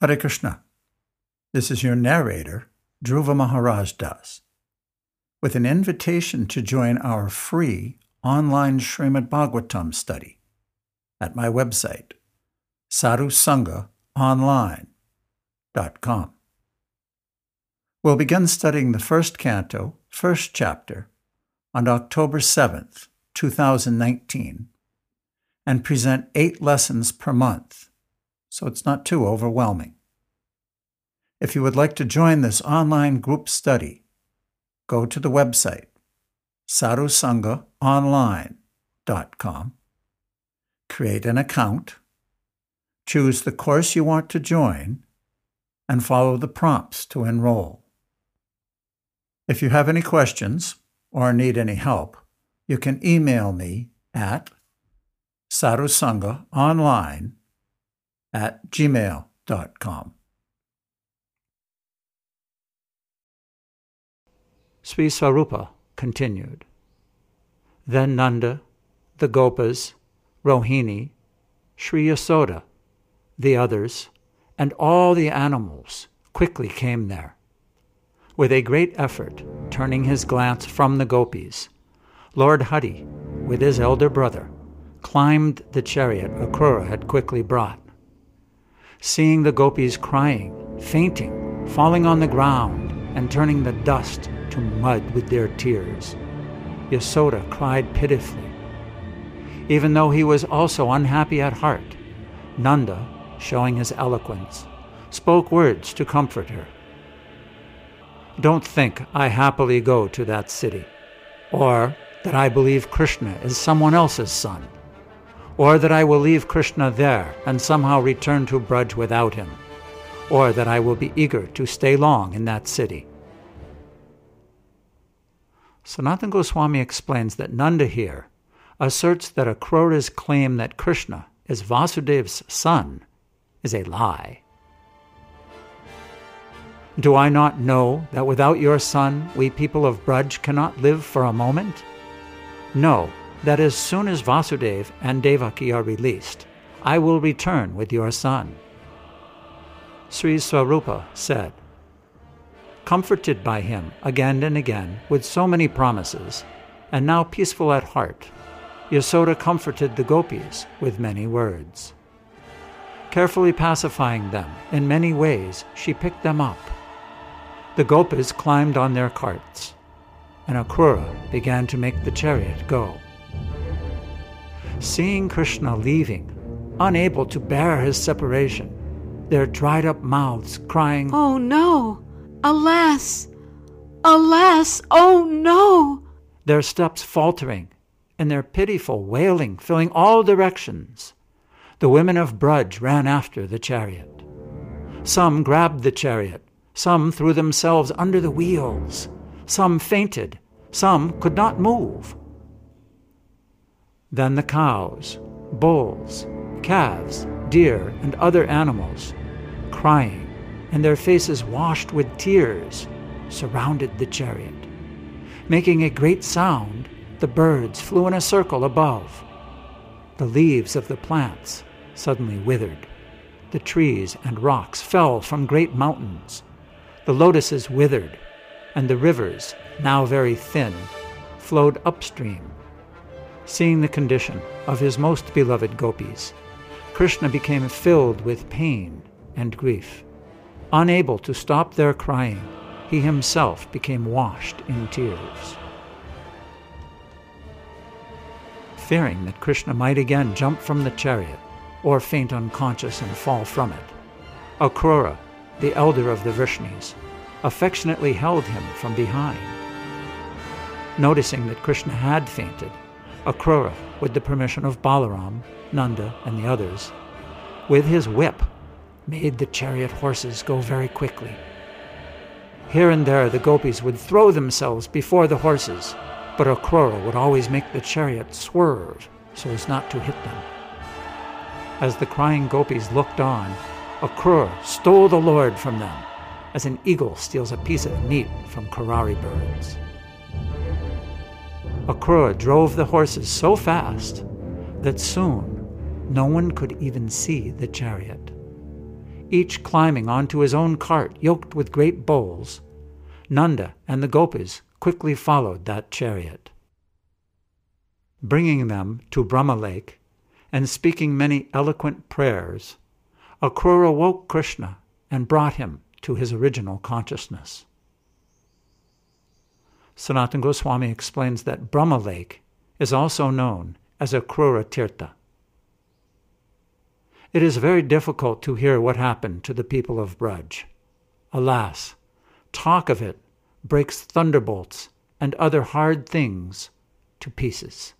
Hare Krishna. This is your narrator, Dhruva Maharaj Das, with an invitation to join our free online Srimad Bhagavatam study at my website, sadhusangaonline.com. We'll begin studying the first canto, first chapter, on October 7th, 2019, and present eight lessons per month so it's not too overwhelming. If you would like to join this online group study, go to the website sadhusangaonline.com, create an account, choose the course you want to join, and follow the prompts to enroll. If you have any questions or need any help, you can email me at sadhusangaonline at gmail.com. Sri continued. Then Nanda, the Gopas, Rohini, Sri Yasoda, the others, and all the animals quickly came there. With a great effort, turning his glance from the gopis, Lord Hari, with his elder brother, climbed the chariot Akrura had quickly brought seeing the gopis crying, fainting, falling on the ground, and turning the dust to mud with their tears. Yasoda cried pitifully. Even though he was also unhappy at heart, Nanda, showing his eloquence, spoke words to comfort her. Don't think I happily go to that city, or that I believe Krishna is someone else's son or that I will leave Krishna there and somehow return to Braj without him, or that I will be eager to stay long in that city. Sanatana Goswami explains that Nanda here asserts that Akrura's claim that Krishna is Vasudev's son is a lie. Do I not know that without your son we people of Braj cannot live for a moment? No, that as soon as Vasudev and Devaki are released, I will return with your son. Sri Swarupa said, Comforted by him again and again with so many promises, and now peaceful at heart, Yasoda comforted the gopis with many words. Carefully pacifying them in many ways, she picked them up. The gopis climbed on their carts, and Akrura began to make the chariot go. Seeing Krishna leaving, unable to bear his separation, their dried up mouths crying, Oh no! Alas! Alas! Oh no! Their steps faltering, and their pitiful wailing filling all directions. The women of Braj ran after the chariot. Some grabbed the chariot, some threw themselves under the wheels, some fainted, some could not move. Then the cows, bulls, calves, deer, and other animals, crying, and their faces washed with tears, surrounded the chariot. Making a great sound, the birds flew in a circle above. The leaves of the plants suddenly withered. The trees and rocks fell from great mountains. The lotuses withered, and the rivers, now very thin, flowed upstream Seeing the condition of his most beloved gopis, Krishna became filled with pain and grief. Unable to stop their crying, he himself became washed in tears. Fearing that Krishna might again jump from the chariot or faint unconscious and fall from it, Akrura, the elder of the Vrishnis, affectionately held him from behind. Noticing that Krishna had fainted, Akrura, with the permission of Balaram, Nanda, and the others, with his whip, made the chariot horses go very quickly. Here and there the gopis would throw themselves before the horses, but Akrura would always make the chariot swerve so as not to hit them. As the crying gopis looked on, Akrura stole the Lord from them, as an eagle steals a piece of meat from kurari birds. Akrura drove the horses so fast that soon no one could even see the chariot. each climbing onto his own cart yoked with great bowls, Nanda and the gopis quickly followed that chariot. Bringing them to Brahma Lake and speaking many eloquent prayers, Akrura woke Krishna and brought him to his original consciousness. Sanatana Goswami explains that Brahma Lake is also known as Akrura Tirtha. It is very difficult to hear what happened to the people of Braj. Alas, talk of it breaks thunderbolts and other hard things to pieces.